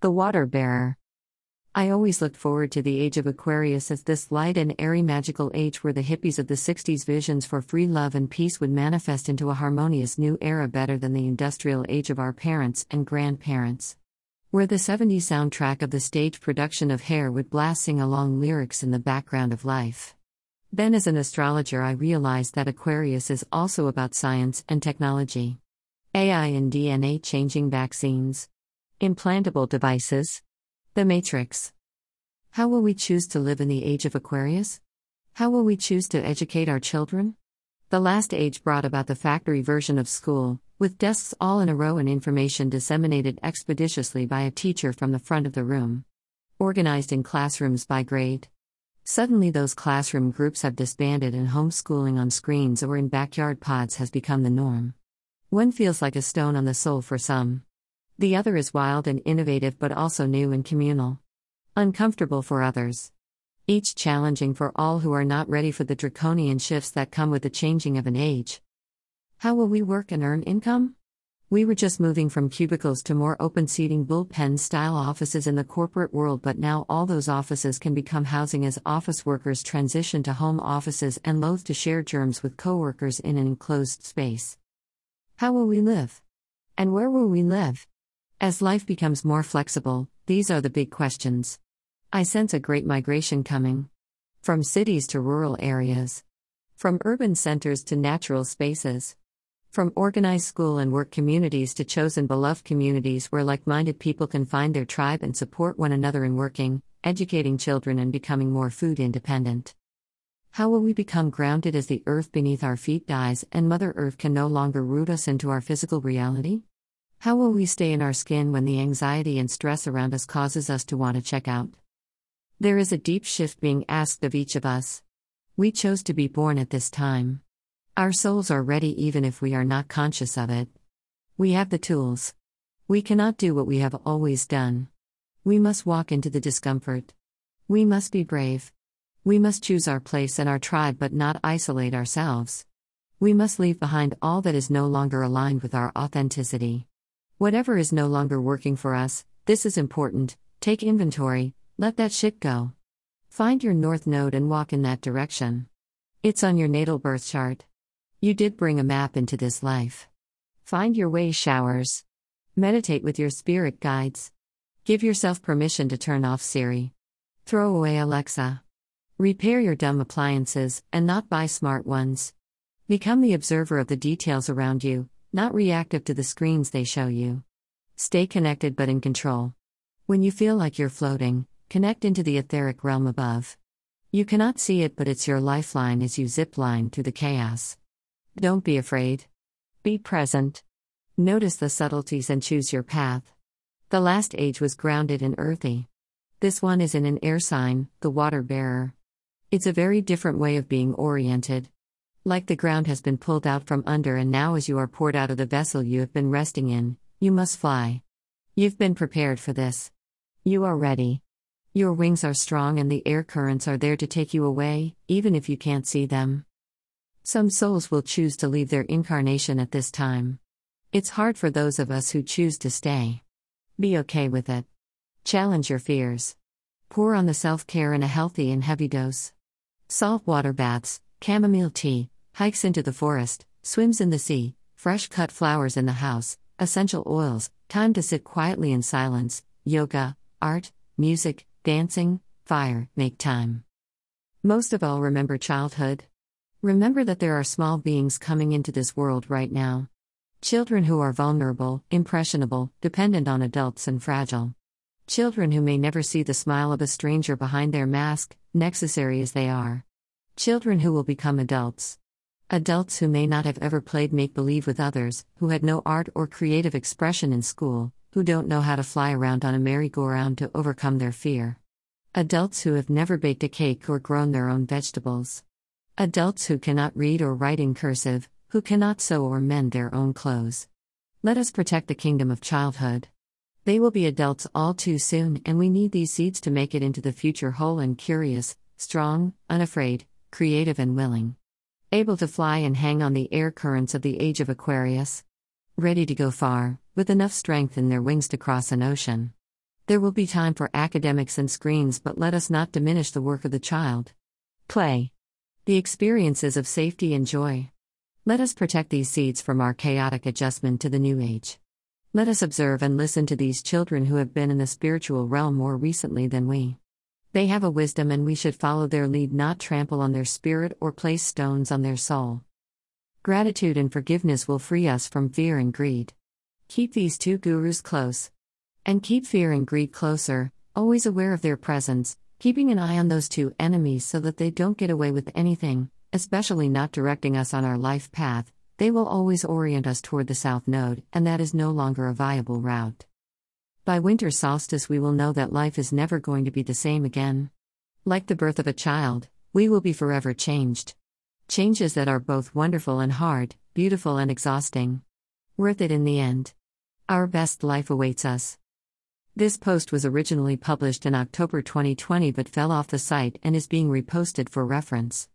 The Water Bearer. I always looked forward to the age of Aquarius as this light and airy magical age where the hippies of the 60s visions for free love and peace would manifest into a harmonious new era better than the industrial age of our parents and grandparents. Where the 70s soundtrack of the stage production of Hair would blast sing along lyrics in the background of life. Then, as an astrologer, I realized that Aquarius is also about science and technology. AI and DNA changing vaccines. Implantable devices. The Matrix. How will we choose to live in the age of Aquarius? How will we choose to educate our children? The last age brought about the factory version of school, with desks all in a row and information disseminated expeditiously by a teacher from the front of the room. Organized in classrooms by grade. Suddenly, those classroom groups have disbanded, and homeschooling on screens or in backyard pods has become the norm. One feels like a stone on the soul for some. The other is wild and innovative but also new and communal. Uncomfortable for others. Each challenging for all who are not ready for the draconian shifts that come with the changing of an age. How will we work and earn income? We were just moving from cubicles to more open seating bullpen style offices in the corporate world, but now all those offices can become housing as office workers transition to home offices and loath to share germs with coworkers in an enclosed space. How will we live? And where will we live? As life becomes more flexible, these are the big questions. I sense a great migration coming. From cities to rural areas. From urban centers to natural spaces. From organized school and work communities to chosen beloved communities where like minded people can find their tribe and support one another in working, educating children, and becoming more food independent. How will we become grounded as the earth beneath our feet dies and Mother Earth can no longer root us into our physical reality? How will we stay in our skin when the anxiety and stress around us causes us to want to check out? There is a deep shift being asked of each of us. We chose to be born at this time. Our souls are ready even if we are not conscious of it. We have the tools. We cannot do what we have always done. We must walk into the discomfort. We must be brave. We must choose our place and our tribe but not isolate ourselves. We must leave behind all that is no longer aligned with our authenticity. Whatever is no longer working for us, this is important. Take inventory, let that shit go. Find your north node and walk in that direction. It's on your natal birth chart. You did bring a map into this life. Find your way showers. Meditate with your spirit guides. Give yourself permission to turn off Siri. Throw away Alexa. Repair your dumb appliances and not buy smart ones. Become the observer of the details around you, not reactive to the screens they show you. Stay connected but in control. When you feel like you're floating, connect into the etheric realm above. You cannot see it, but it's your lifeline as you zip line through the chaos. Don't be afraid. Be present. Notice the subtleties and choose your path. The last age was grounded and earthy. This one is in an air sign, the water bearer. It's a very different way of being oriented. Like the ground has been pulled out from under, and now as you are poured out of the vessel you have been resting in, you must fly. You've been prepared for this. You are ready. Your wings are strong and the air currents are there to take you away, even if you can't see them. Some souls will choose to leave their incarnation at this time. It's hard for those of us who choose to stay. Be okay with it. Challenge your fears. Pour on the self care in a healthy and heavy dose. Salt water baths, chamomile tea, hikes into the forest, swims in the sea, fresh cut flowers in the house, essential oils, time to sit quietly in silence, yoga, art, music, dancing, fire, make time. Most of all, remember childhood. Remember that there are small beings coming into this world right now. Children who are vulnerable, impressionable, dependent on adults, and fragile. Children who may never see the smile of a stranger behind their mask, necessary as they are. Children who will become adults. Adults who may not have ever played make believe with others, who had no art or creative expression in school, who don't know how to fly around on a merry-go-round to overcome their fear. Adults who have never baked a cake or grown their own vegetables. Adults who cannot read or write in cursive, who cannot sew or mend their own clothes. Let us protect the kingdom of childhood. They will be adults all too soon, and we need these seeds to make it into the future whole and curious, strong, unafraid, creative, and willing able to fly and hang on the air currents of the age of Aquarius. Ready to go far, with enough strength in their wings to cross an ocean. There will be time for academics and screens, but let us not diminish the work of the child. Play. The experiences of safety and joy. Let us protect these seeds from our chaotic adjustment to the new age. Let us observe and listen to these children who have been in the spiritual realm more recently than we. They have a wisdom and we should follow their lead, not trample on their spirit or place stones on their soul. Gratitude and forgiveness will free us from fear and greed. Keep these two gurus close. And keep fear and greed closer, always aware of their presence, keeping an eye on those two enemies so that they don't get away with anything, especially not directing us on our life path, they will always orient us toward the south node, and that is no longer a viable route. By winter solstice, we will know that life is never going to be the same again. Like the birth of a child, we will be forever changed. Changes that are both wonderful and hard, beautiful and exhausting. Worth it in the end. Our best life awaits us. This post was originally published in October 2020 but fell off the site and is being reposted for reference.